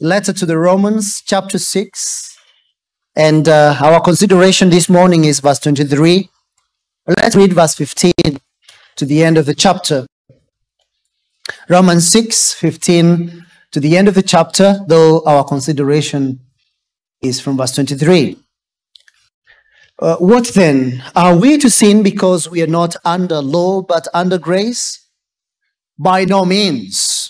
letter to the Romans, chapter 6. And uh, our consideration this morning is verse 23. Let's read verse 15 to the end of the chapter. Romans 6, 15 to the end of the chapter, though our consideration is from verse 23. Uh, what then? Are we to sin because we are not under law but under grace? By no means.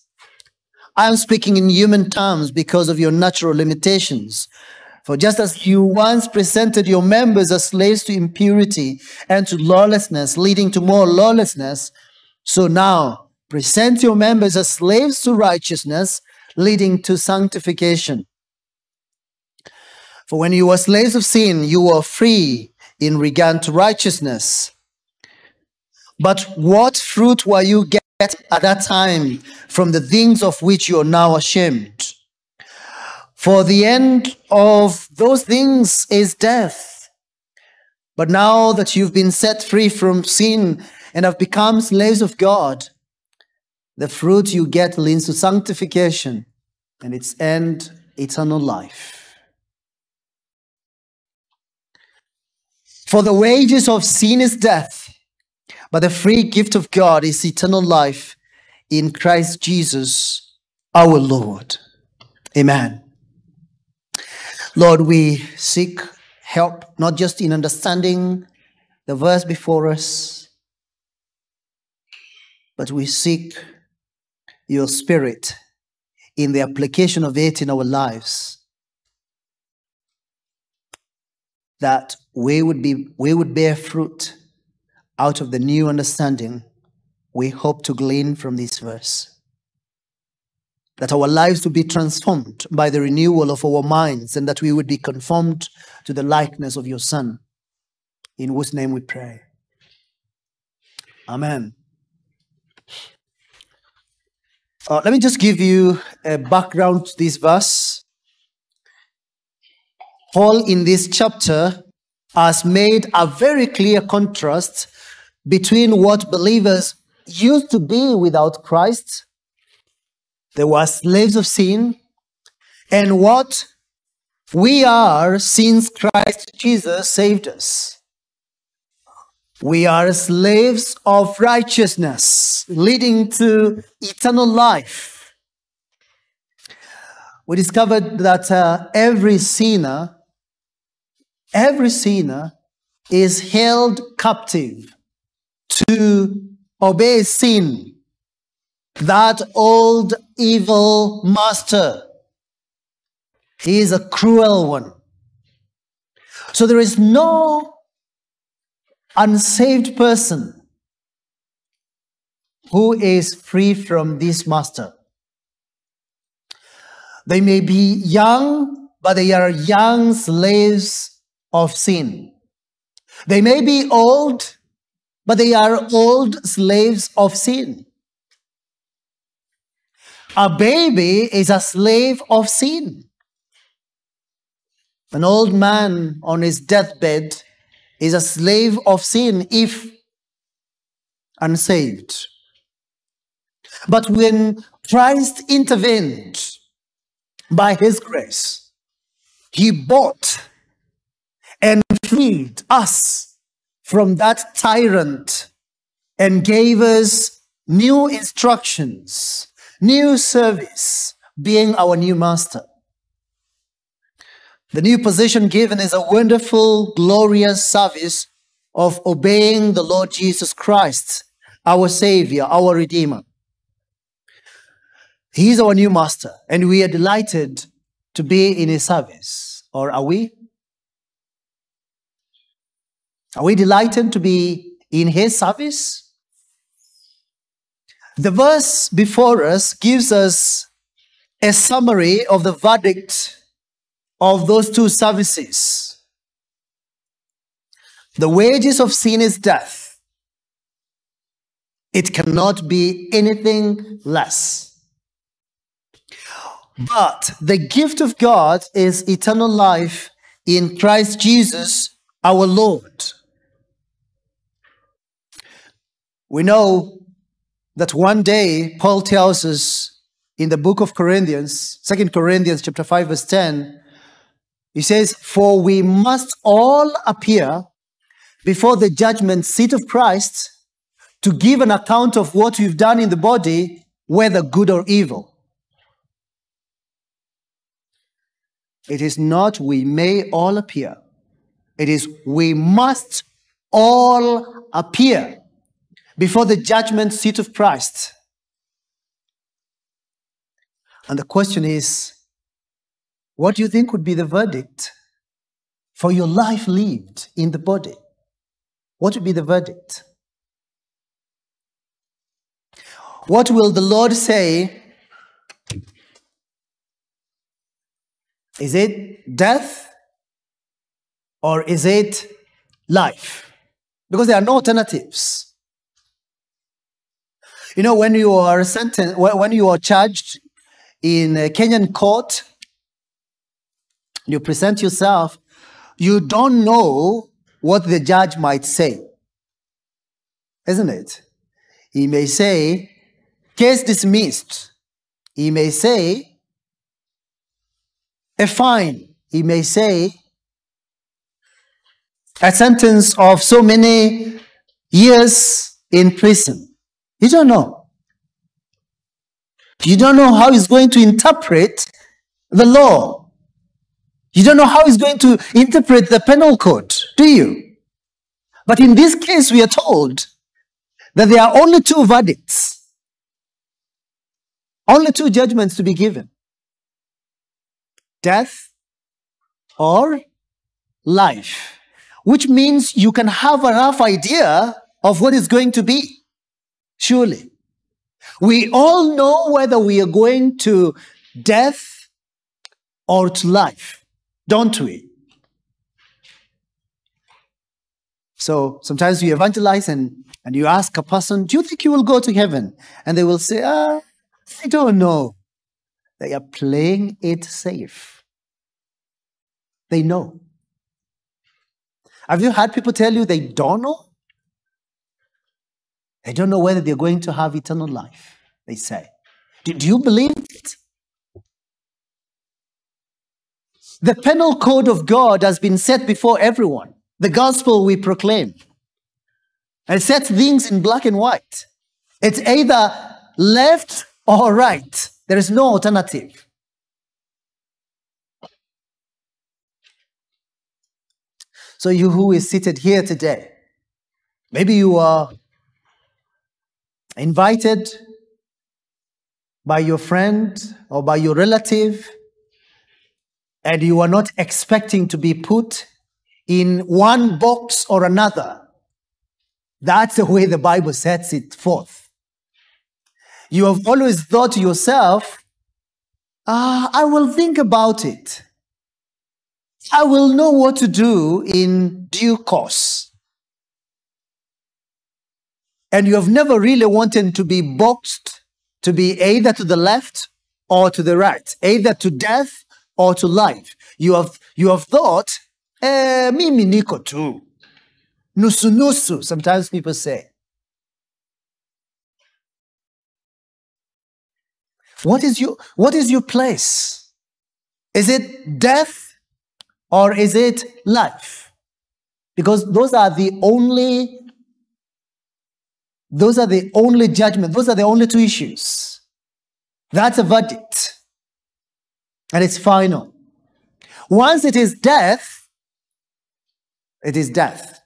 I am speaking in human terms because of your natural limitations. For just as you once presented your members as slaves to impurity and to lawlessness, leading to more lawlessness, so now Present your members as slaves to righteousness, leading to sanctification. For when you were slaves of sin, you were free in regard to righteousness. But what fruit were you getting at that time from the things of which you are now ashamed? For the end of those things is death. But now that you've been set free from sin and have become slaves of God, the fruit you get leads to sanctification and its end, eternal life. For the wages of sin is death, but the free gift of God is eternal life in Christ Jesus our Lord. Amen. Lord, we seek help not just in understanding the verse before us, but we seek your spirit in the application of it in our lives that we would be we would bear fruit out of the new understanding we hope to glean from this verse. That our lives would be transformed by the renewal of our minds and that we would be conformed to the likeness of your son in whose name we pray. Amen. Uh, let me just give you a background to this verse. Paul, in this chapter, has made a very clear contrast between what believers used to be without Christ, they were slaves of sin, and what we are since Christ Jesus saved us. We are slaves of righteousness, leading to eternal life. We discovered that uh, every sinner, every sinner is held captive to obey sin, that old evil master. He is a cruel one. So there is no unsaved person who is free from this master. They may be young, but they are young slaves of sin. They may be old, but they are old slaves of sin. A baby is a slave of sin. An old man on his deathbed is a slave of sin if unsaved. But when Christ intervened by his grace, he bought freed us from that tyrant and gave us new instructions, new service, being our new master. The new position given is a wonderful, glorious service of obeying the Lord Jesus Christ, our Savior, our Redeemer. He's our new master, and we are delighted to be in his service. Or are we? Are we delighted to be in his service? The verse before us gives us a summary of the verdict of those two services. The wages of sin is death. It cannot be anything less. But the gift of God is eternal life in Christ Jesus our Lord. We know that one day Paul tells us in the book of Corinthians, Second Corinthians chapter 5 verse 10, he says, "For we must all appear before the judgment seat of Christ to give an account of what we've done in the body, whether good or evil." It is not we may all appear. It is we must all appear before the judgment seat of Christ. And the question is what do you think would be the verdict for your life lived in the body? What would be the verdict? What will the Lord say? Is it death or is it life? Because there are no alternatives. You know, when you are sentenced, when you are charged in a Kenyan court, you present yourself, you don't know what the judge might say. Isn't it? He may say, case dismissed. He may say, a fine. He may say, a sentence of so many years in prison. You don't know. You don't know how he's going to interpret the law. You don't know how he's going to interpret the penal code, do you? But in this case, we are told that there are only two verdicts, only two judgments to be given death or life, which means you can have a rough idea of what is going to be. Surely. We all know whether we are going to death or to life, don't we? So sometimes you evangelize and, and you ask a person, Do you think you will go to heaven? And they will say, ah, I don't know. They are playing it safe. They know. Have you had people tell you they don't know? They don't know whether they're going to have eternal life, they say. Do, do you believe it? The penal code of God has been set before everyone. The gospel we proclaim. And it sets things in black and white. It's either left or right. There is no alternative. So, you who is seated here today, maybe you are invited by your friend or by your relative, and you are not expecting to be put in one box or another. That's the way the Bible sets it forth. You have always thought to yourself, ah, I will think about it. I will know what to do in due course and you have never really wanted to be boxed to be either to the left or to the right, either to death or to life. You have you have thought, eh, mimi niko tu. Nusu nusu, sometimes people say. What is your what is your place? Is it death or is it life? Because those are the only those are the only judgment. Those are the only two issues. That's a verdict. And it's final. Once it is death, it is death.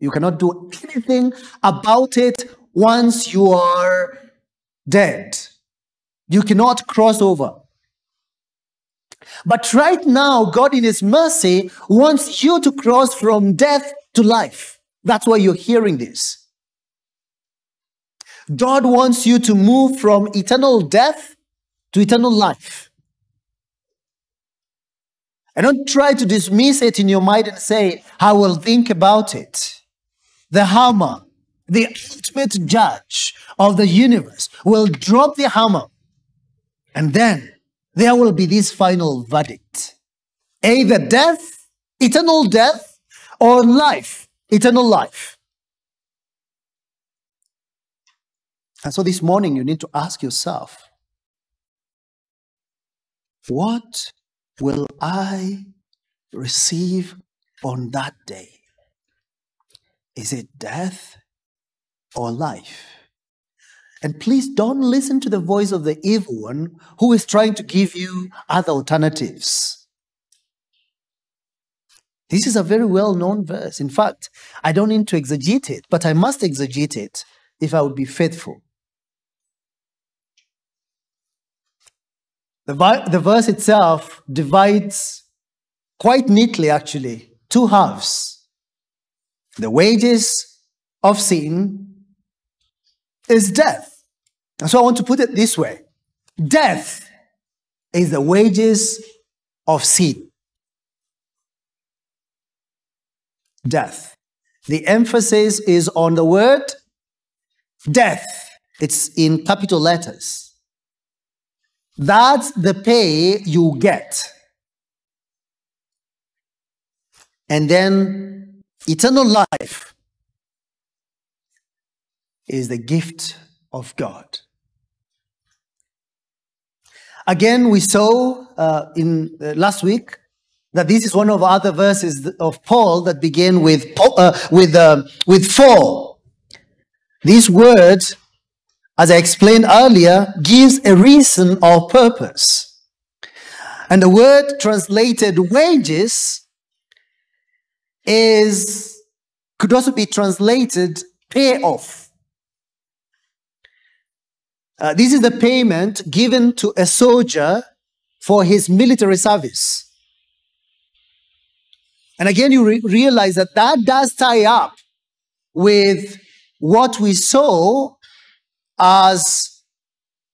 You cannot do anything about it once you are dead. You cannot cross over. But right now, God in His mercy wants you to cross from death to life. That's why you're hearing this. God wants you to move from eternal death to eternal life. And don't try to dismiss it in your mind and say, I will think about it. The hammer, the ultimate judge of the universe, will drop the hammer. And then there will be this final verdict either death, eternal death, or life, eternal life. And so this morning, you need to ask yourself what will I receive on that day? Is it death or life? And please don't listen to the voice of the evil one who is trying to give you other alternatives. This is a very well known verse. In fact, I don't need to exegete it, but I must exegete it if I would be faithful. The, the verse itself divides quite neatly, actually, two halves. The wages of sin is death. And so I want to put it this way death is the wages of sin. Death. The emphasis is on the word death. It's in capital letters. That's the pay you get. And then eternal life is the gift of God. Again, we saw uh, in uh, last week that this is one of other verses of Paul that begin with uh, with uh, with for. These words as I explained earlier, gives a reason or purpose. And the word translated wages is could also be translated payoff. Uh, this is the payment given to a soldier for his military service. And again, you re- realize that that does tie up with what we saw as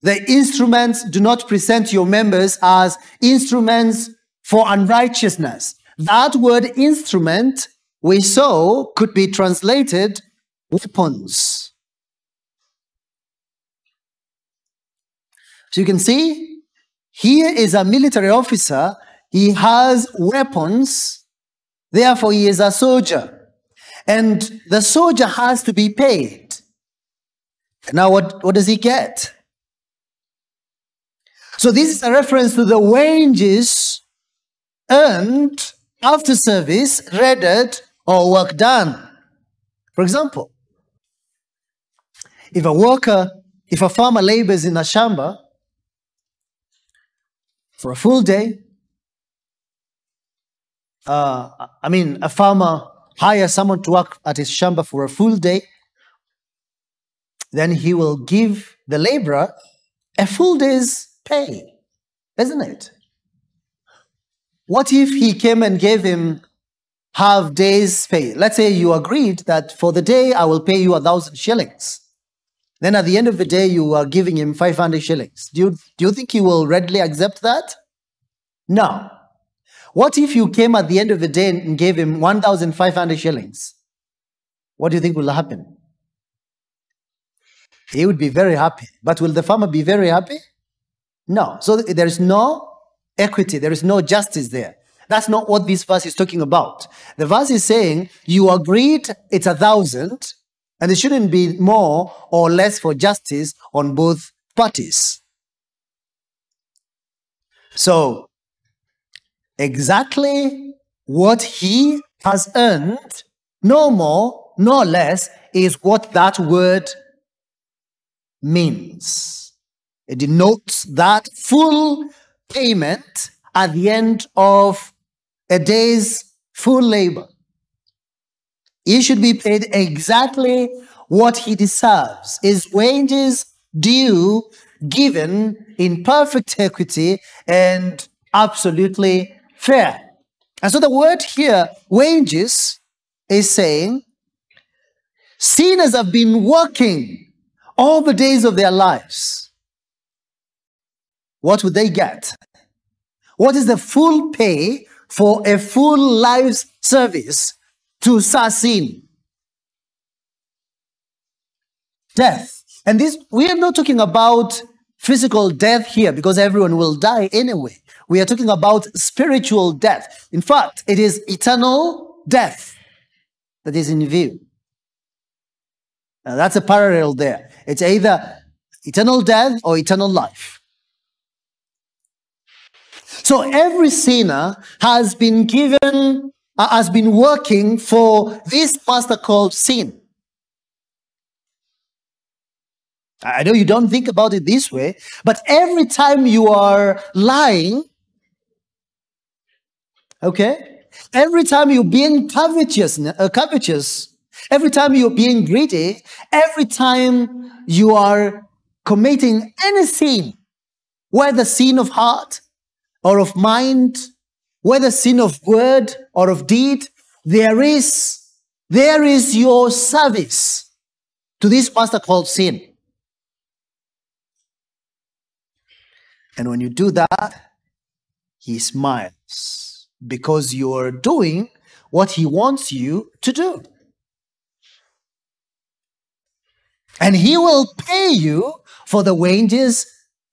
the instruments do not present your members as instruments for unrighteousness. That word instrument we saw could be translated weapons. So you can see here is a military officer. He has weapons. Therefore, he is a soldier. And the soldier has to be paid. Now, what, what does he get? So, this is a reference to the wages earned after service, rendered, or work done. For example, if a worker, if a farmer labors in a shamba for a full day, uh, I mean, a farmer hires someone to work at his shamba for a full day, then he will give the laborer a full day's pay, isn't it? What if he came and gave him half day's pay? Let's say you agreed that for the day I will pay you a thousand shillings. Then at the end of the day, you are giving him 500 shillings. Do you, do you think he will readily accept that? No. What if you came at the end of the day and gave him 1,500 shillings? What do you think will happen? He would be very happy. But will the farmer be very happy? No. So there is no equity, there is no justice there. That's not what this verse is talking about. The verse is saying you agreed it's a thousand, and it shouldn't be more or less for justice on both parties. So, exactly what he has earned, no more, no less, is what that word means. It denotes that full payment at the end of a day's full labor. He should be paid exactly what he deserves. His wages due, given in perfect equity and absolutely fair. And so the word here, wages, is saying sinners have been working all the days of their lives, what would they get? What is the full pay for a full life's service to sin. Death. And this, we are not talking about physical death here because everyone will die anyway. We are talking about spiritual death. In fact, it is eternal death that is in view. Now that's a parallel there. It's either eternal death or eternal life. So every sinner has been given, uh, has been working for this master called sin. I know you don't think about it this way, but every time you are lying, okay, every time you're being covetous, uh, covetous, every time you're being greedy, every time you are committing any sin, whether sin of heart or of mind, whether sin of word or of deed, there is, there is your service to this master called sin. And when you do that, he smiles because you're doing what he wants you to do. And he will pay you for the wages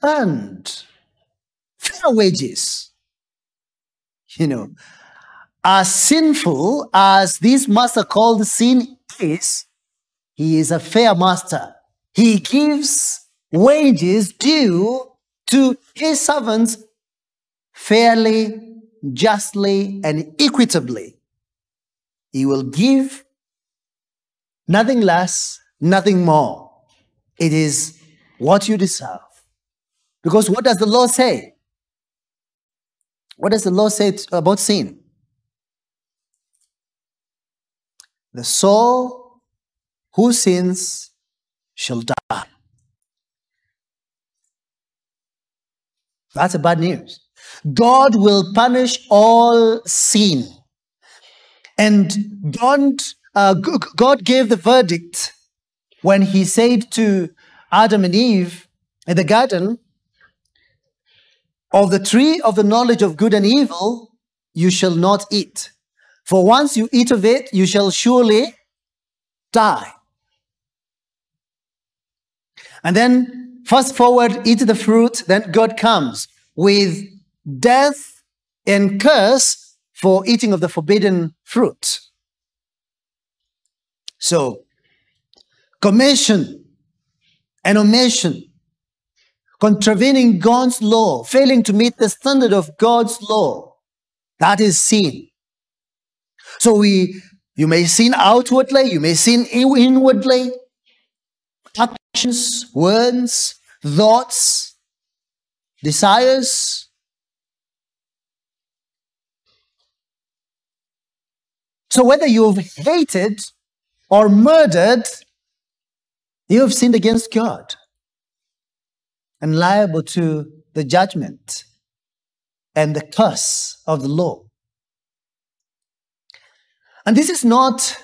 earned. Fair wages. You know, as sinful as this master called sin is, he is a fair master. He gives wages due to his servants fairly, justly, and equitably. He will give nothing less, nothing more. It is what you deserve. Because what does the law say? What does the law say about sin? The soul who sins shall die. That's a bad news. God will punish all sin. And God, uh, God gave the verdict when he said to Adam and Eve in the garden, of the tree of the knowledge of good and evil, you shall not eat. For once you eat of it, you shall surely die. And then Fast forward, eat the fruit, then God comes with death and curse for eating of the forbidden fruit. So, commission and omission, contravening God's law, failing to meet the standard of God's law, that is sin. So we, you may sin outwardly, you may sin inwardly, actions, words, thoughts, desires. So whether you've hated or murdered, you have sinned against God and liable to the judgment and the curse of the law. And this is not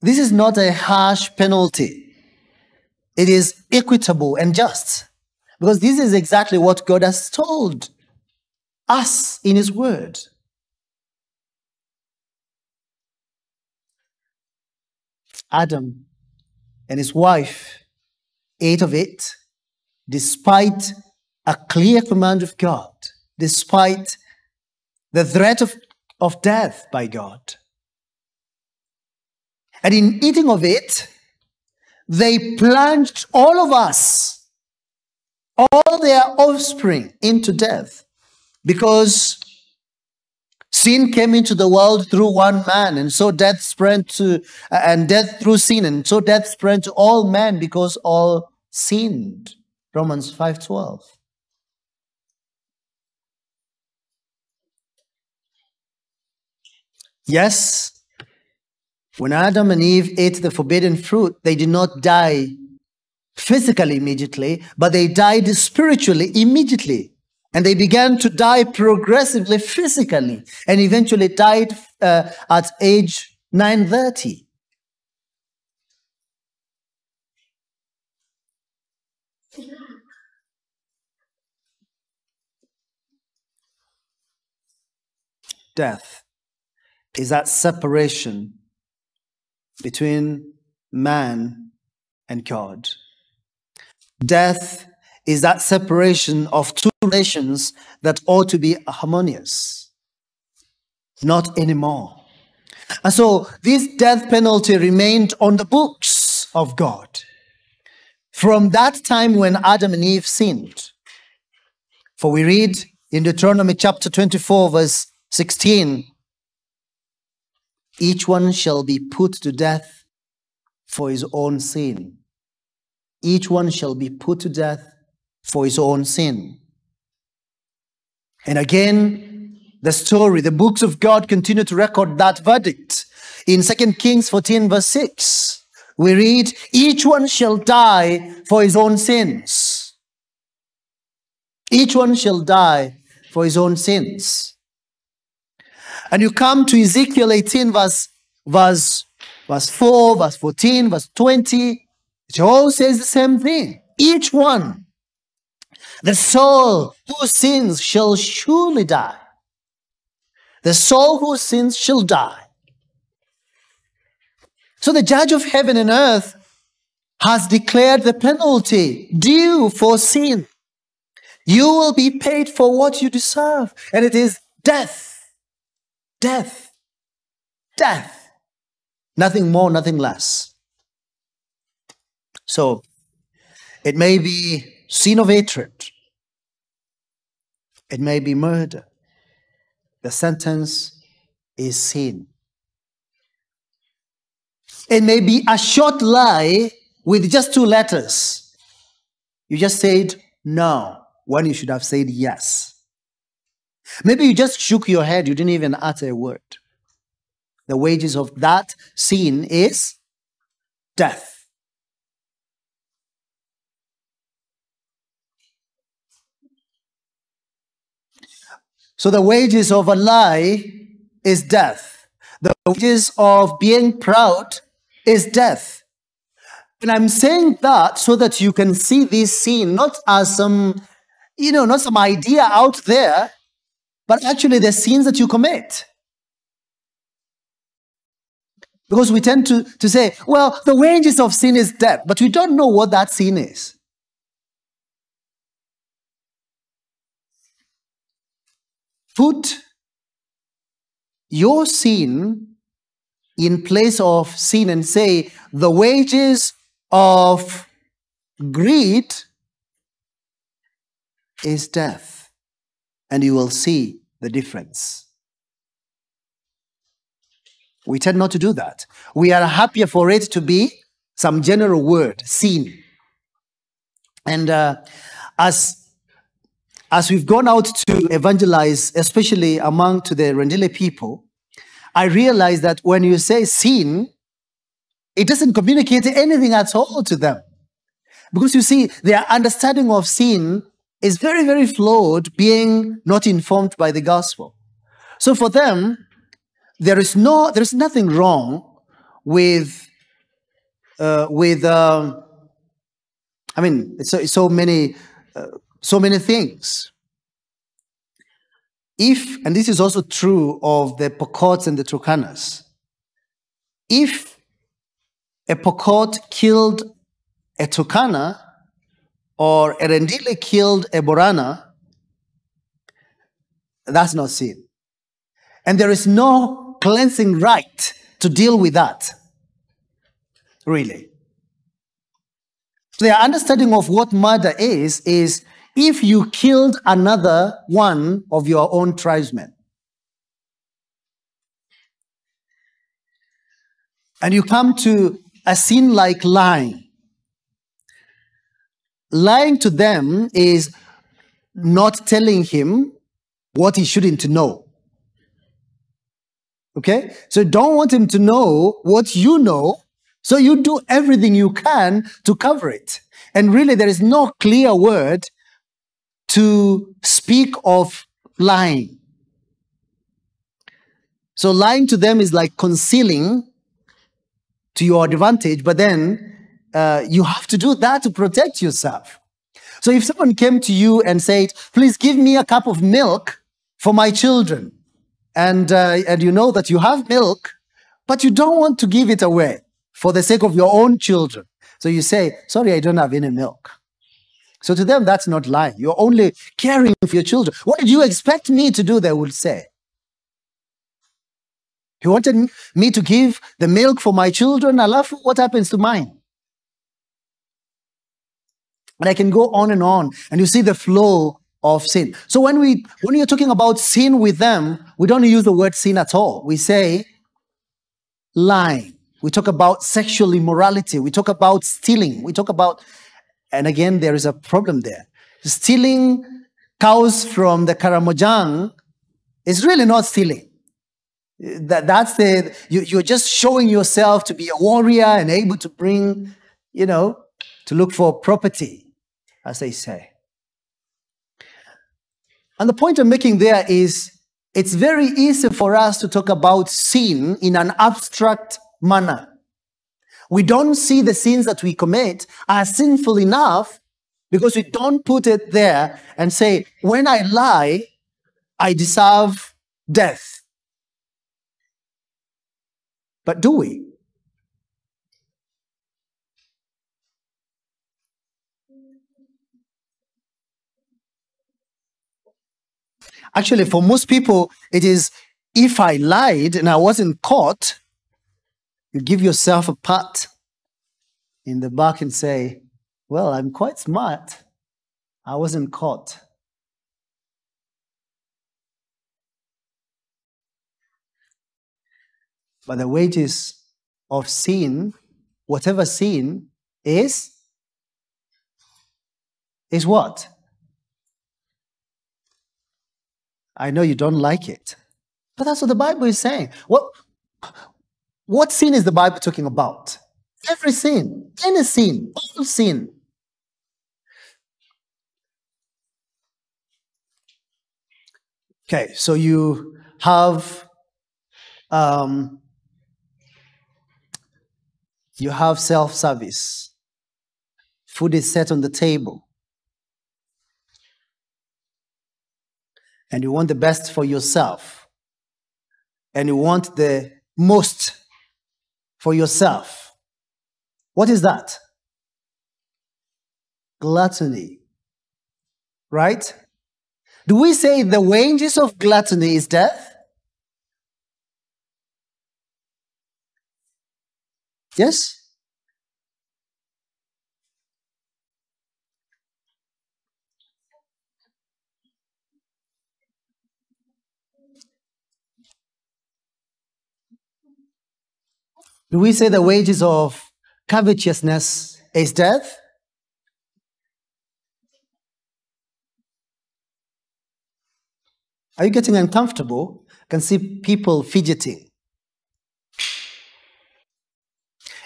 this is not a harsh penalty. It is equitable and just. Because this is exactly what God has told us in His Word. Adam and his wife ate of it despite a clear command of God, despite the threat of, of death by God. And in eating of it, they plunged all of us, all their offspring, into death because sin came into the world through one man and so death spread to uh, and death through sin and so death spread to all men because all sinned romans 5:12 yes when Adam and Eve ate the forbidden fruit, they did not die physically immediately, but they died spiritually immediately. And they began to die progressively physically and eventually died uh, at age 930. death is that separation between man and God. Death is that separation of two nations that ought to be harmonious. Not anymore. And so this death penalty remained on the books of God from that time when Adam and Eve sinned. For we read in Deuteronomy chapter 24, verse 16 each one shall be put to death for his own sin. Each one shall be put to death for his own sin. And again, the story, the books of God continue to record that verdict. In 2 Kings 14, verse 6, we read, Each one shall die for his own sins. Each one shall die for his own sins. And you come to Ezekiel 18, verse, verse, verse 4, verse 14, verse 20, it all says the same thing. Each one the soul who sins shall surely die. The soul who sins shall die. So the judge of heaven and earth has declared the penalty due for sin. You will be paid for what you deserve, and it is death. Death. Death. Nothing more, nothing less. So it may be sin of hatred, it may be murder. The sentence is sin. It may be a short lie with just two letters. You just said no when you should have said yes. Maybe you just shook your head, you didn't even utter a word. The wages of that sin is death. So the wages of a lie is death. The wages of being proud is death. And I'm saying that so that you can see this scene not as some, you know, not some idea out there, but actually the sins that you commit. Because we tend to, to say, well, the wages of sin is death, but we don't know what that sin is. Put your sin in place of sin and say, the wages of greed is death. And you will see the difference. We tend not to do that. We are happier for it to be some general word, sin. And uh, as as we've gone out to evangelize, especially among to the Rendille people, I realize that when you say sin, it doesn't communicate anything at all to them. Because you see, their understanding of sin is very, very flawed, being not informed by the gospel. So for them, there is no, there is nothing wrong with, uh, with, uh, I mean, so, so many uh, so many things. If, and this is also true of the Pokots and the Turkanas, if a Pokot killed a Turkana or a Rendille killed a Borana, that's not sin. And there is no cleansing rite to deal with that. Really. So Their understanding of what murder is, is if you killed another one of your own tribesmen. And you come to a sin like lying. Lying to them is not telling him what he shouldn't know. Okay? So don't want him to know what you know, so you do everything you can to cover it. And really, there is no clear word to speak of lying. So lying to them is like concealing to your advantage, but then uh, you have to do that to protect yourself. So if someone came to you and said, please give me a cup of milk for my children, and, uh, and you know that you have milk, but you don't want to give it away for the sake of your own children. So you say, Sorry, I don't have any milk. So to them, that's not lying. You're only caring for your children. What did you expect me to do? They would say. He wanted me to give the milk for my children. I love what happens to mine. And I can go on and on, and you see the flow of sin. So when we when you're talking about sin with them, we don't use the word sin at all. We say lying. We talk about sexual immorality. We talk about stealing. We talk about, and again, there is a problem there. Stealing cows from the Karamojong is really not stealing. That, that's the, you, you're just showing yourself to be a warrior and able to bring, you know, to look for property, as they say. And the point I'm making there is it's very easy for us to talk about sin in an abstract manner. We don't see the sins that we commit as sinful enough because we don't put it there and say, when I lie, I deserve death. But do we? Actually, for most people, it is if I lied and I wasn't caught, you give yourself a pat in the back and say, Well, I'm quite smart. I wasn't caught. But the wages of sin, whatever sin is, is what? I know you don't like it. But that's what the Bible is saying. What, what sin is the Bible talking about? Every sin, any sin, all sin. Okay, so you have um, you have self-service. Food is set on the table. And you want the best for yourself. And you want the most for yourself. What is that? Gluttony. Right? Do we say the wages of gluttony is death? Yes? Do we say the wages of covetousness is death? Are you getting uncomfortable? I can see people fidgeting.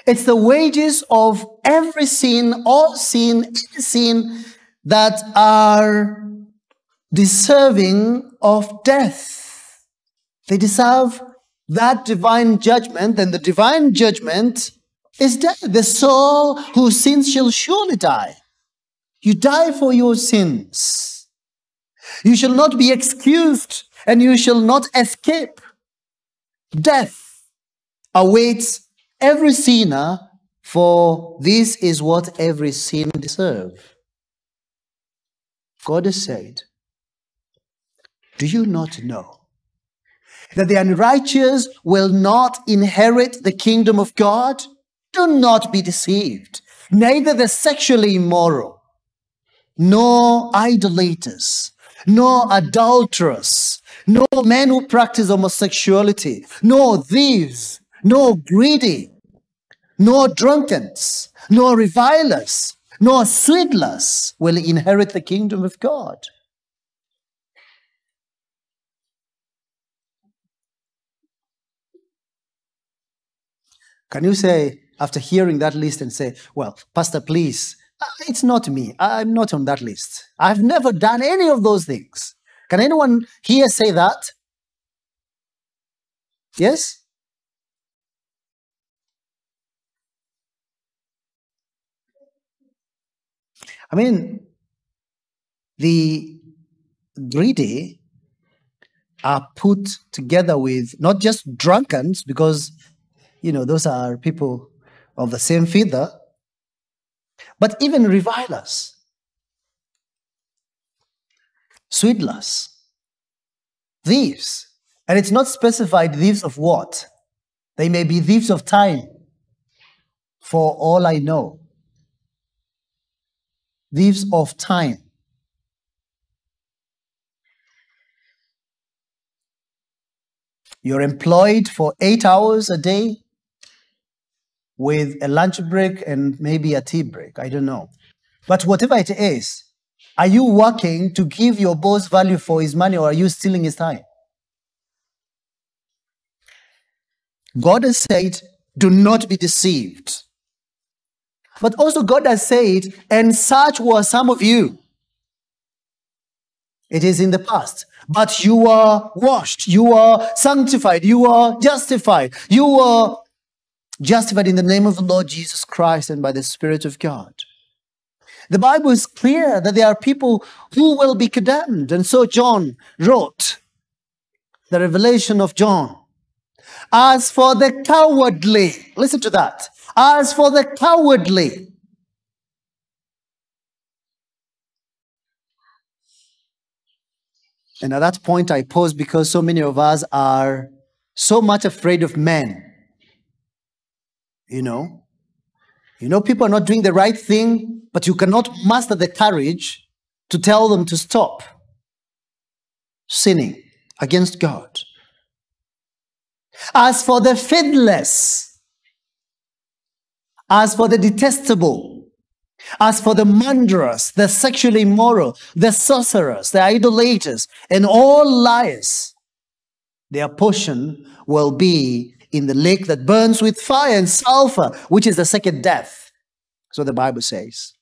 It's the wages of every sin, all sin, any sin that are deserving of death. They deserve that divine judgment, then the divine judgment is death. The soul whose sins shall surely die. You die for your sins. You shall not be excused and you shall not escape. Death awaits every sinner, for this is what every sin deserves. God has said, Do you not know that the unrighteous will not inherit the kingdom of God? Do not be deceived. Neither the sexually immoral, nor idolaters, nor adulterers, nor men who practice homosexuality, nor thieves, nor greedy, nor drunkards, nor revilers, nor swindlers will inherit the kingdom of God. Can you say, after hearing that list, and say, Well, Pastor, please, uh, it's not me. I'm not on that list. I've never done any of those things. Can anyone here say that? Yes? I mean, the greedy are put together with not just drunkards, because, you know, those are people of the same feather, but even revilers, swindlers, thieves. And it's not specified thieves of what? They may be thieves of time, for all I know. Thieves of time. You're employed for eight hours a day with a lunch break and maybe a tea break. I don't know. But whatever it is, are you working to give your boss value for his money or are you stealing his time? God has said, do not be deceived. But also, God has said, and such were some of you. It is in the past. But you are washed, you are sanctified, you are justified, you are justified in the name of the Lord Jesus Christ and by the Spirit of God. The Bible is clear that there are people who will be condemned. And so John wrote the revelation of John. As for the cowardly, listen to that. As for the cowardly, and at that point I pause because so many of us are so much afraid of men. You know, you know, people are not doing the right thing, but you cannot muster the courage to tell them to stop sinning against God. As for the faithless, as for the detestable, as for the murderers, the sexually immoral, the sorcerers, the idolaters, and all liars, their portion will be in the lake that burns with fire and sulfur, which is the second death. So the Bible says.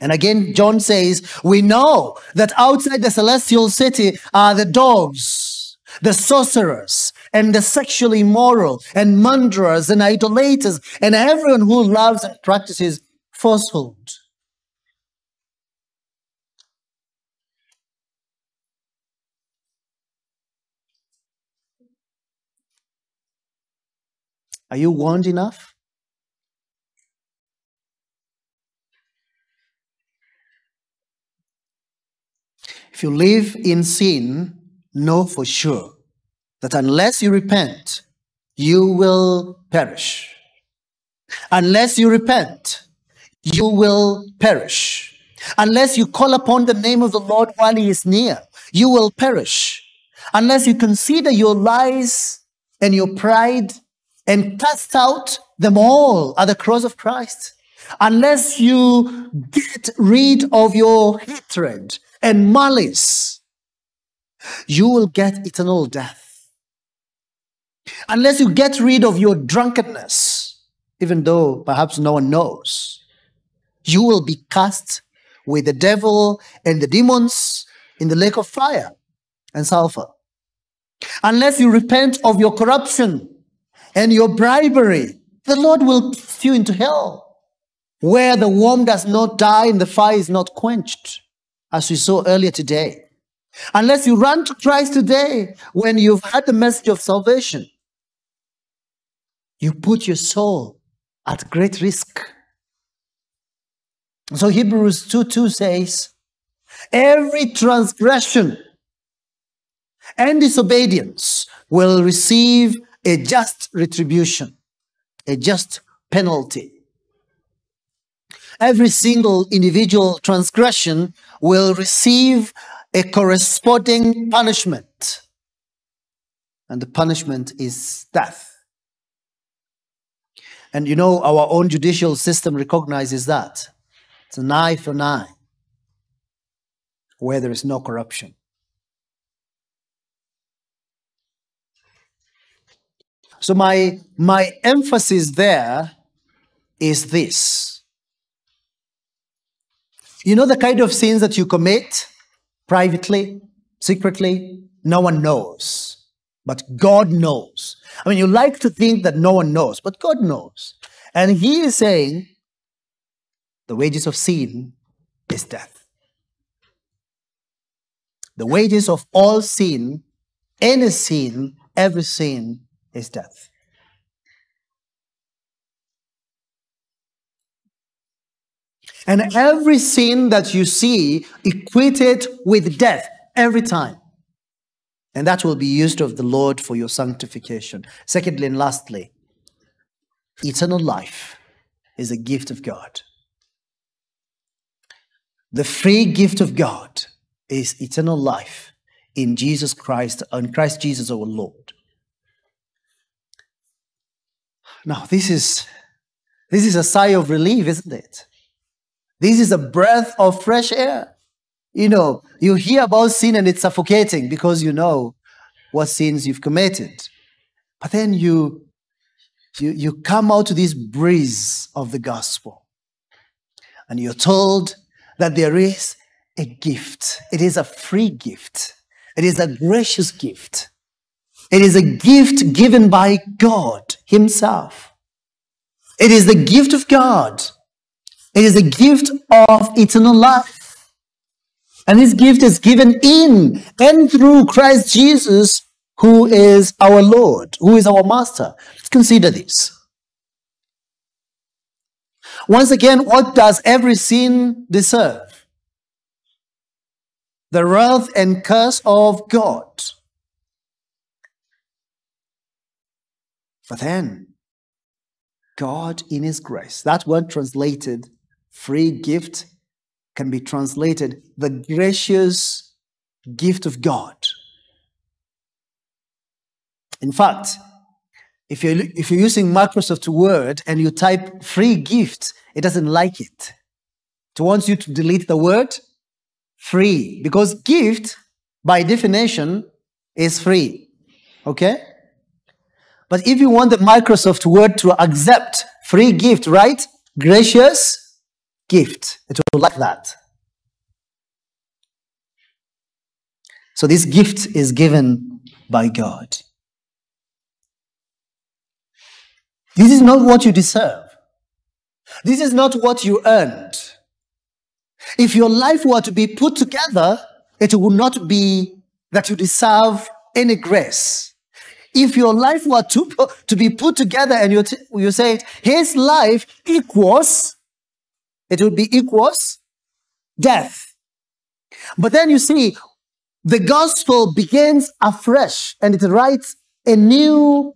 And again, John says, we know that outside the celestial city are the dogs, the sorcerers, and the sexually immoral, and murderers, and idolaters, and everyone who loves and practices falsehood. Are you warned enough? If you live in sin, know for sure that unless you repent, you will perish. Unless you repent, you will perish. Unless you call upon the name of the Lord while he is near, you will perish. Unless you consider your lies and your pride and cast out them all at the cross of Christ. Unless you get rid of your hatred and malice, you will get eternal death. Unless you get rid of your drunkenness, even though perhaps no one knows, you will be cast with the devil and the demons in the lake of fire and sulfur. Unless you repent of your corruption and your bribery, the Lord will cast you into hell, where the worm does not die and the fire is not quenched, as we saw earlier today. Unless you run to Christ today when you've had the message of salvation, you put your soul at great risk. So Hebrews 2 2 says, Every transgression and disobedience will receive a just retribution, a just penalty. Every single individual transgression will receive a corresponding punishment. And the punishment is death. And you know, our own judicial system recognizes that. It's an eye for an eye, where there is no corruption. So my my emphasis there is this. You know the kind of sins that you commit privately, secretly, no one knows. But God knows. I mean, you like to think that no one knows, but God knows. And He is saying the wages of sin is death. The wages of all sin, any sin, every sin is death. And every sin that you see equated with death every time. And that will be used of the Lord for your sanctification. Secondly and lastly, eternal life is a gift of God. The free gift of God is eternal life in Jesus Christ, in Christ Jesus our Lord. Now, this is this is a sigh of relief, isn't it? This is a breath of fresh air. You know, you hear about sin and it's suffocating because you know what sins you've committed. But then you, you, you come out to this breeze of the gospel and you're told that there is a gift. It is a free gift. It is a gracious gift. It is a gift given by God Himself. It is the gift of God it is a gift of eternal life. And this gift is given in and through Christ Jesus, who is our Lord, who is our Master. Let's consider this. Once again, what does every sin deserve? The wrath and curse of God. But then, God in His grace, that word translated free gift can be translated the gracious gift of God. In fact, if you're, if you're using Microsoft Word and you type free gift, it doesn't like it. It wants you to delete the word free because gift, by definition, is free. Okay? But if you want the Microsoft Word to accept free gift, right? Gracious gift. It will like that. So this gift is given by God. This is not what you deserve. This is not what you earned. If your life were to be put together, it would not be that you deserve any grace. If your life were to, to be put together and you, you say, his life equals it would be equals death. But then you see, the gospel begins afresh and it writes a new,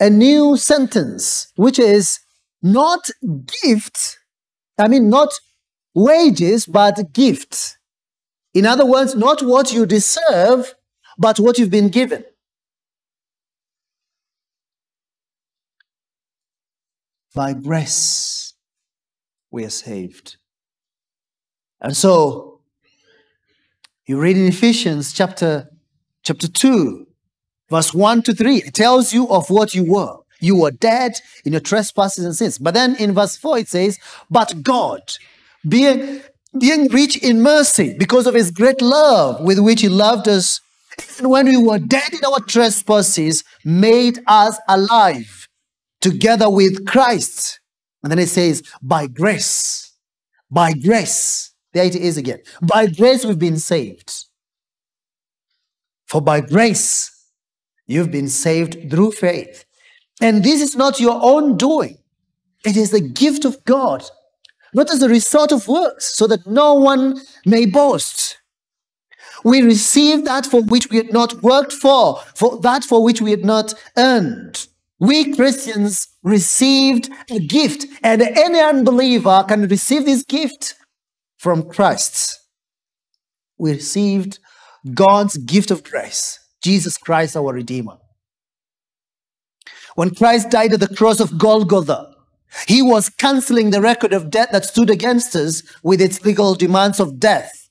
a new sentence, which is not gift. I mean, not wages, but gift. In other words, not what you deserve, but what you've been given. By grace we are saved. And so, you read in Ephesians chapter, chapter 2, verse 1 to 3, it tells you of what you were. You were dead in your trespasses and sins. But then in verse 4, it says, But God, being, being rich in mercy, because of his great love with which he loved us, even when we were dead in our trespasses, made us alive together with Christ. And then it says, by grace, by grace. There it is again. By grace we've been saved. For by grace you've been saved through faith. And this is not your own doing. It is the gift of God, not as a result of works, so that no one may boast. We receive that for which we had not worked for, for that for which we had not earned. We Christians received a gift, and any unbeliever can receive this gift from Christ. We received God's gift of grace, Jesus Christ, our Redeemer. When Christ died at the cross of Golgotha, he was canceling the record of debt that stood against us with its legal demands of death.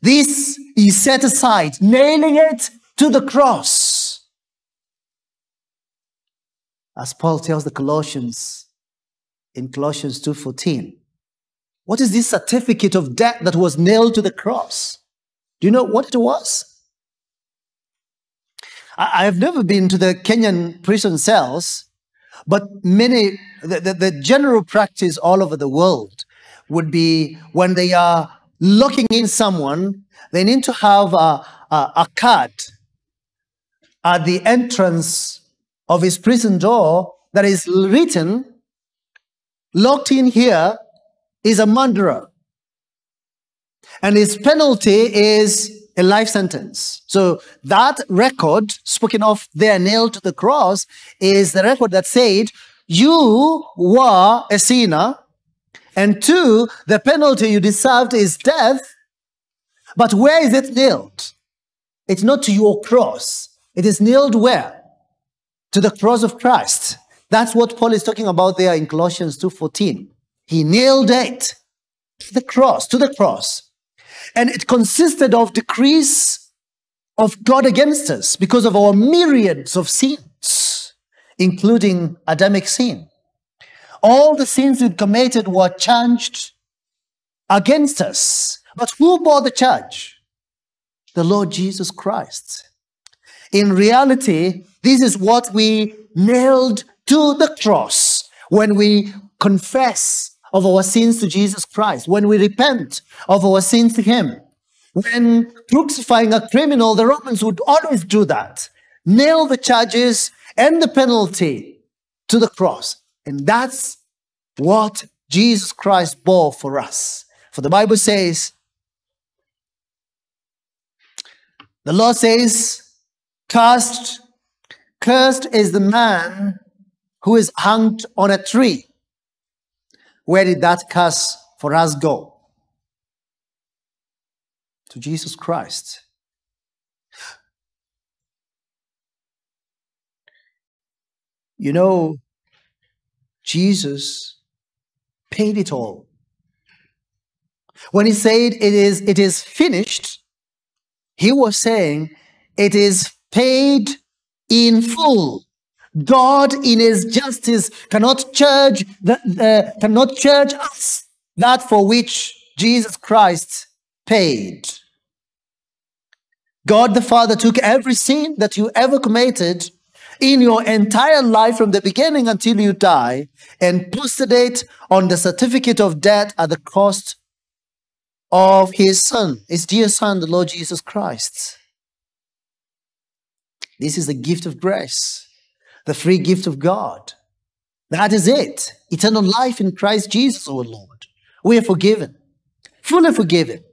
This he set aside, nailing it to the cross. As Paul tells the Colossians in Colossians 2:14. What is this certificate of debt that was nailed to the cross? Do you know what it was? I have never been to the Kenyan prison cells, but many, the, the, the general practice all over the world would be when they are locking in someone, they need to have a, a, a card at the entrance of his prison door that is written, locked in here is a murderer. And his penalty is a life sentence. So that record, spoken of there nailed to the cross, is the record that said, You were a sinner, and two, the penalty you deserved is death. But where is it nailed? It's not to your cross. It is nailed where? To the cross of Christ. That's what Paul is talking about there in Colossians 2:14. He nailed it to the cross, to the cross. And it consisted of decrees of God against us because of our myriads of sins, including Adamic sin. All the sins we'd committed were charged against us. But who bore the charge? The Lord Jesus Christ. In reality, this is what we nailed to the cross when we confess of our sins to Jesus Christ, when we repent of our sins to Him. When crucifying a criminal, the Romans would always do that. Nail the charges and the penalty to the cross. And that's what Jesus Christ bore for us. For the Bible says, the Lord says, cursed, cursed is the man who is hung on a tree. Where did that curse for us go? To Jesus Christ. You know, Jesus paid it all. When he said it is, it is finished, he was saying it is paid in full. God, in His justice, cannot charge the, uh, cannot charge us that for which Jesus Christ paid. God the Father took every sin that you ever committed in your entire life from the beginning until you die and posted it on the certificate of death at the cost of his son, his dear son, the Lord Jesus Christ. This is the gift of grace the free gift of God. That is it. Eternal life in Christ Jesus, our Lord. We are forgiven, fully forgiven.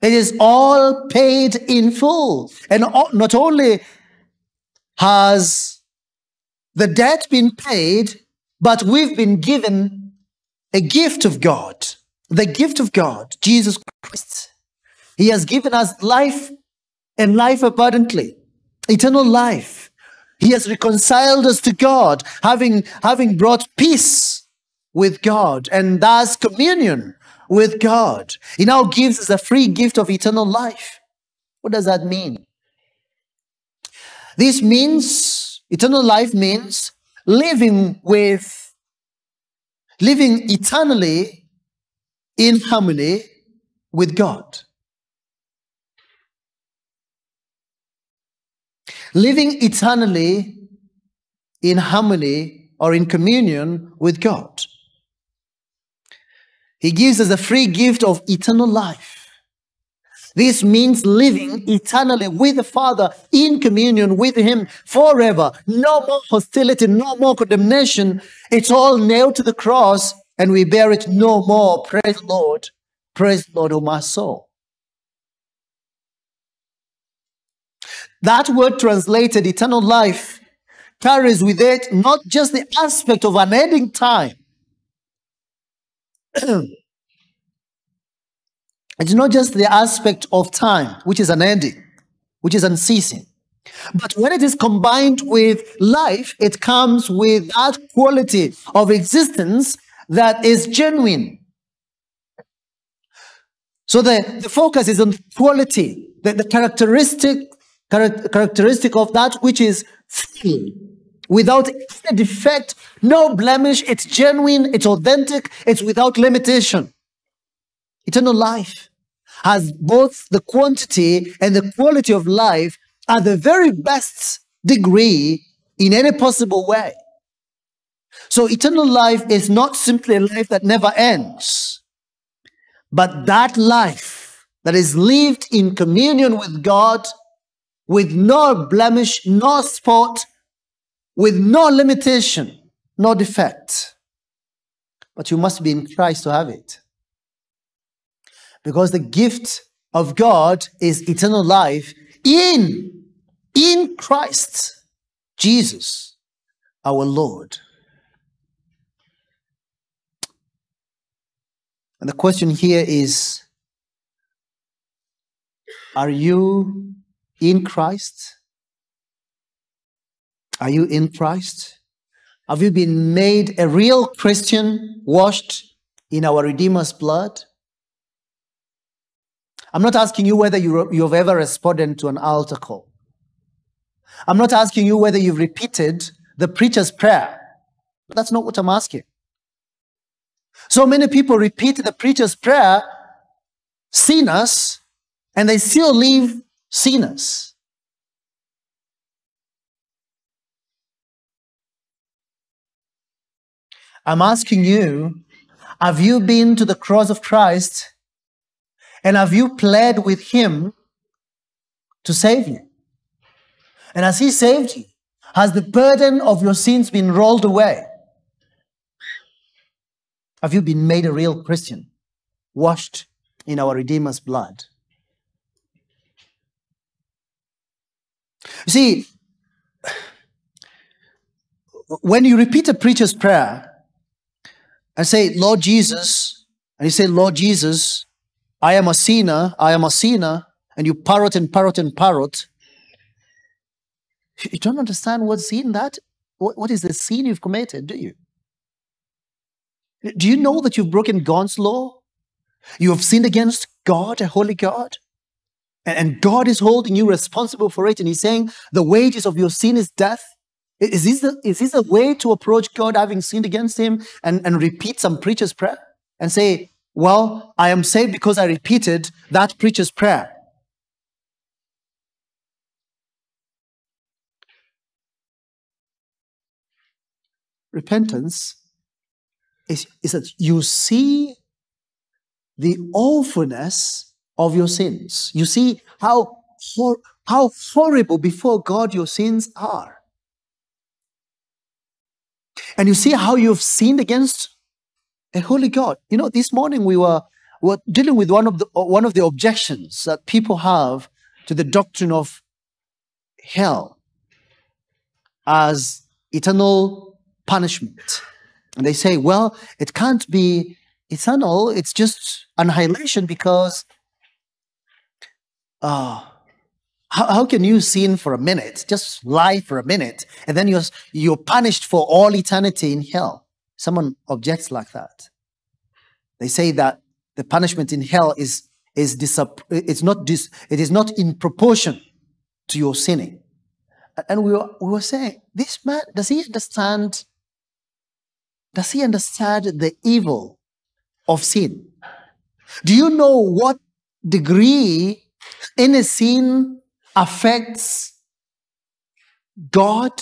It is all paid in full. And not only has the debt been paid, but we've been given a gift of God. The gift of God, Jesus Christ. He has given us life and life abundantly, eternal life. He has reconciled us to God, having, having brought peace with God and thus communion with God. He now gives us a free gift of eternal life. What does that mean? This means, eternal life means living with, living eternally in harmony with God. Living eternally in harmony or in communion with God. He gives us a free gift of eternal life. This means living eternally with the Father in communion with Him forever. No more hostility, no more condemnation. It's all nailed to the cross and we bear it no more. Praise the Lord. Praise the Lord, O my soul. That word translated eternal life carries with it not just the aspect of unending time. it's not just the aspect of time, which is unending, which is unceasing. But when it is combined with life, it comes with that quality of existence that is genuine. So the, the focus is on quality, the, the characteristic characteristic of that which is free, without any defect, no blemish. It's genuine, it's authentic, it's without limitation. Eternal life has both the quantity and the quality of life at the very best degree in any possible way. So eternal life is not simply a life that never ends, but that life that is lived in communion with God with no blemish, no spot, with no limitation, no defect. But you must be in Christ to have it. Because the gift of God is eternal life in, in Christ, Jesus, our Lord. And the question here is Are you in Christ? Are you in Christ? Have you been made a real Christian, washed in our Redeemer's blood? I'm not asking you whether you, you've ever responded to an altar call. I'm not asking you whether you've repeated the preacher's prayer. That's not what I'm asking. So many people repeat the preacher's prayer, sinners, and they still live sinners. I'm asking you, have you been to the cross of Christ and have you pled with Him to save you? And as He saved you, has the burden of your sins been rolled away? Have you been made a real Christian, washed in our Redeemer's blood? You see, when you repeat a preacher's prayer and say, Lord Jesus, and you say, Lord Jesus, I am a sinner, I am a sinner, and you parrot and parrot and parrot, you don't understand what's in that. What, what is the sin you've committed, do you? Do you know that you've broken God's law? You have sinned against God, a holy God? And God is holding you responsible for it. And He's saying, the wages of your sin is death. Is this, the, is this a way to approach God having sinned against Him and, and repeat some preacher's prayer and say, Well, I am saved because I repeated that preacher's prayer? Repentance is, is that you see the awfulness of your sins. You see how, hor- how horrible before God your sins are. And you see how you've sinned against a holy God. You know, this morning we were, were dealing with one of, the, one of the objections that people have to the doctrine of hell as eternal punishment. And they say, well, it can't be eternal, it's just annihilation because uh, how, how can you sin for a minute, just lie for a minute, and then you're, you're punished for all eternity in hell? Someone objects like that. They say that the punishment in hell is, is disap- it's not dis- it is not in proportion to your sinning. And we were, we were saying, this man, does he understand? Does he understand the evil of sin? Do you know what degree any sin affects God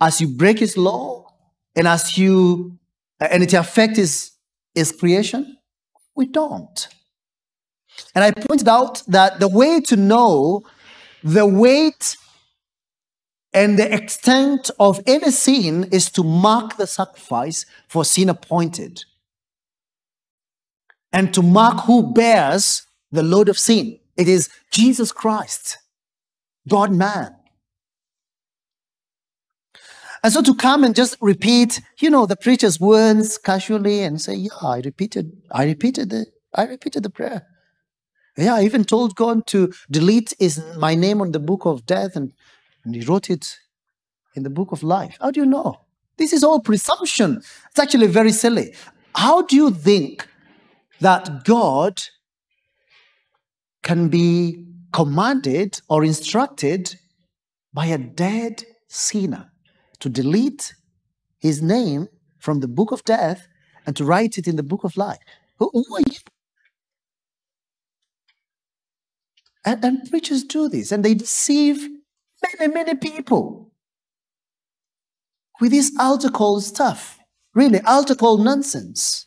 as you break his law and as you uh, and it affects his, his creation? We don't. And I pointed out that the way to know the weight and the extent of any sin is to mark the sacrifice for sin appointed and to mark who bears the load of sin. It is Jesus Christ, God man. And so to come and just repeat, you know, the preacher's words casually and say, yeah, I repeated, I repeated the, I repeated the prayer. Yeah, I even told God to delete is my name on the book of death and, and he wrote it in the book of life. How do you know? This is all presumption. It's actually very silly. How do you think that God can be commanded or instructed by a dead sinner to delete his name from the book of death and to write it in the book of life. Who, who are you? And, and preachers do this and they deceive many, many people with this altar call stuff. Really, altar call nonsense.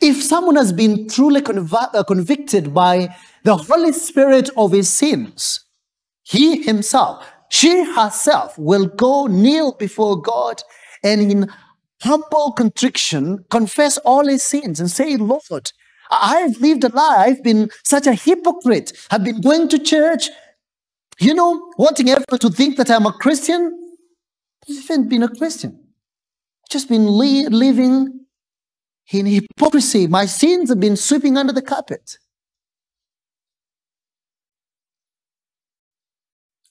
If someone has been truly conv- uh, convicted by the Holy Spirit of his sins, he himself, she herself will go kneel before God and in humble contrition confess all his sins and say, Lord, I've lived a lie. I've been such a hypocrite. I've been going to church, you know, wanting everyone to think that I'm a Christian. I haven't been a Christian. I've Just been li- living in hypocrisy. My sins have been sweeping under the carpet.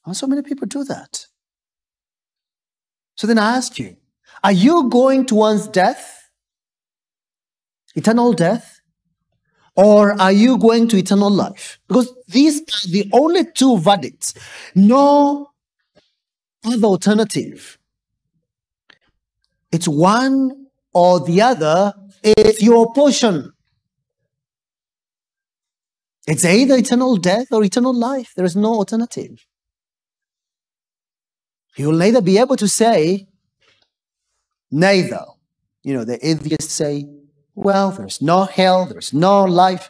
And so many people do that. So then I ask you, are you going towards death? Eternal death? Or are you going to eternal life? Because these are the only two verdicts. No other alternative. It's one or the other is your portion. It's either eternal death or eternal life. There is no alternative. You will neither be able to say, neither. You know, the atheists say, well, there's no hell, there's no life.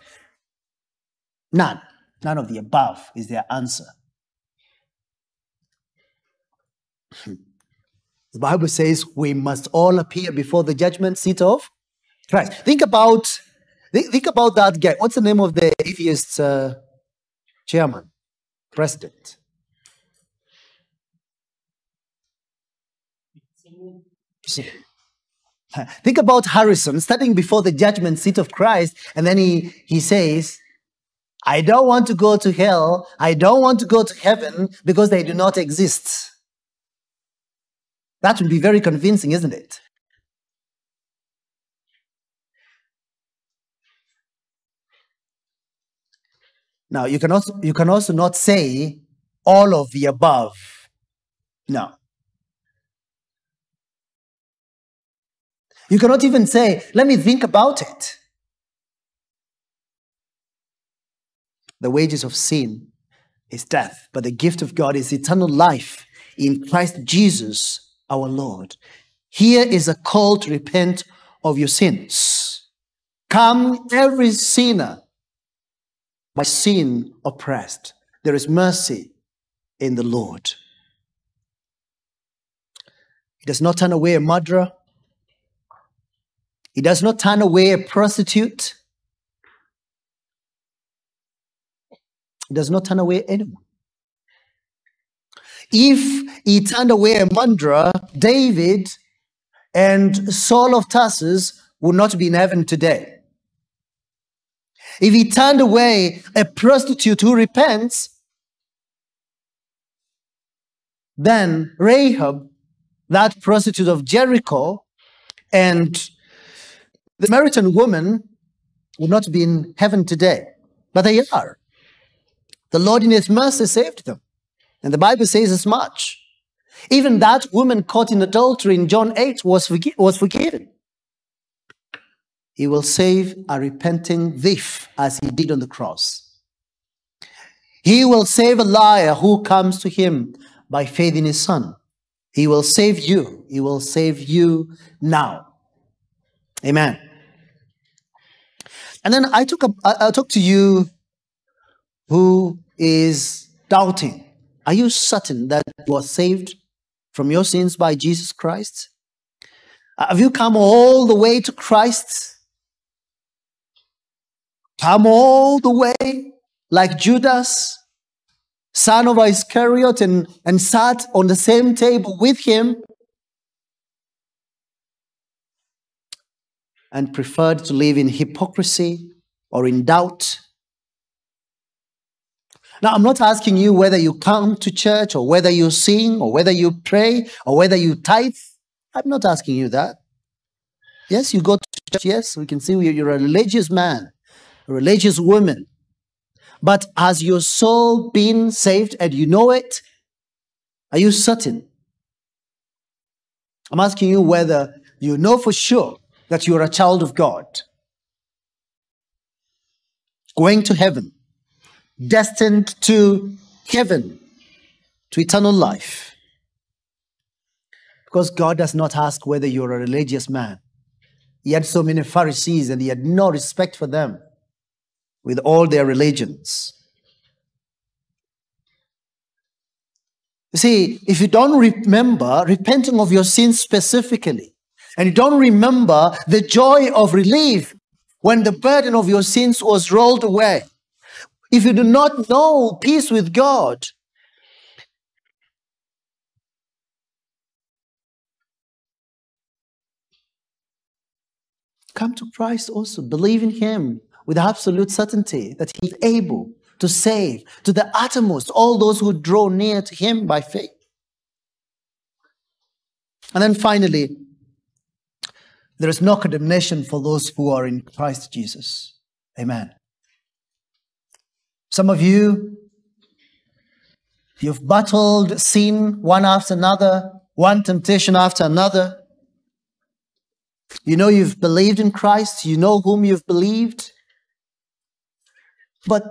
None. None of the above is their answer. Hmm. The Bible says we must all appear before the judgment seat of Christ. Think about think about that guy. What's the name of the atheist uh, chairman, president? Think about Harrison standing before the judgment seat of Christ, and then he, he says, I don't want to go to hell, I don't want to go to heaven because they do not exist. That would be very convincing, isn't it? Now, you can also, you can also not say all of the above. No. You cannot even say, let me think about it. The wages of sin is death, but the gift of God is eternal life in Christ Jesus our Lord. Here is a call to repent of your sins. Come, every sinner, by sin oppressed. There is mercy in the Lord. He does not turn away a murderer. He does not turn away a prostitute. He does not turn away anyone. If he turned away a murderer, David and Saul of Tarsus would not be in heaven today. If he turned away a prostitute who repents, then Rahab, that prostitute of Jericho, and the Samaritan woman would not be in heaven today, but they are. The Lord in His mercy saved them. And the Bible says as much. Even that woman caught in adultery in John 8 was, forgi- was forgiven. He will save a repenting thief as he did on the cross. He will save a liar who comes to him by faith in his son. He will save you. He will save you now. Amen. And then I took a, I talk to you who is doubting. Are you certain that you are saved from your sins by Jesus Christ? Have you come all the way to Christ? Come all the way like Judas, son of Iscariot, and, and sat on the same table with him and preferred to live in hypocrisy or in doubt. Now, I'm not asking you whether you come to church or whether you sing or whether you pray or whether you tithe. I'm not asking you that. Yes, you go to church. Yes, we can see you're a religious man, religious woman. But has your soul been saved and you know it? Are you certain? I'm asking you whether you know for sure that you're a child of God, going to heaven, destined to heaven, to eternal life. Because God does not ask whether you're a religious man, He He had so many Pharisees and he had no respect for them with all their religions. You see, if you don't remember repenting of your sins specifically, and you don't remember the joy of relief when the burden of your sins was rolled away, if you do not know peace with God, come to Christ also. Believe in Him with absolute certainty that He's able to save to the uttermost all those who draw near to Him by faith. And then finally, there is no condemnation for those who are in Christ Jesus. Amen. Some of you, you've battled sin one after another, one temptation after another. You know you've believed in Christ, you know whom you've believed. But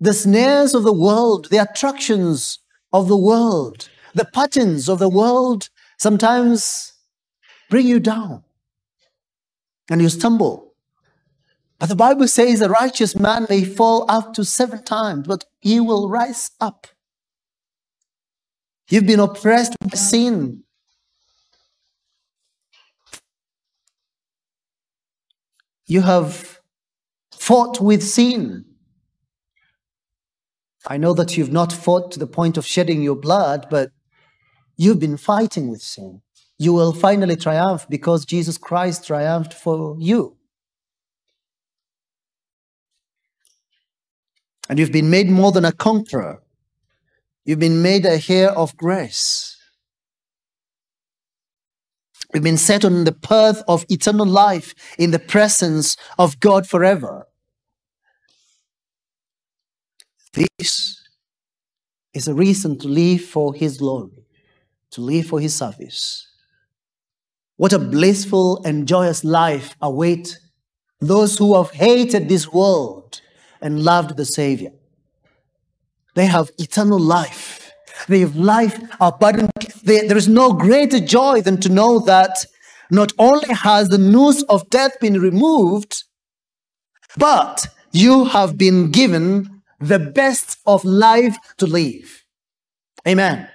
the snares of the world, the attractions of the world, the patterns of the world sometimes bring you down and you stumble. But the Bible says a righteous man may fall up to seven times, but he will rise up. You've been oppressed by sin. You have fought with sin. I know that you've not fought to the point of shedding your blood, but you've been fighting with sin. You will finally triumph because Jesus Christ triumphed for you. And you've been made more than a conqueror. You've been made a heir of grace. You've been set on the path of eternal life in the presence of God forever. This is a reason to live for His glory, to live for His service. What a blissful and joyous life await those who have hated this world and loved the Savior. They have eternal life. They have life abundant. there is no greater joy than to know that not only has the news of death been removed, but you have been given the best of life to live. Amen.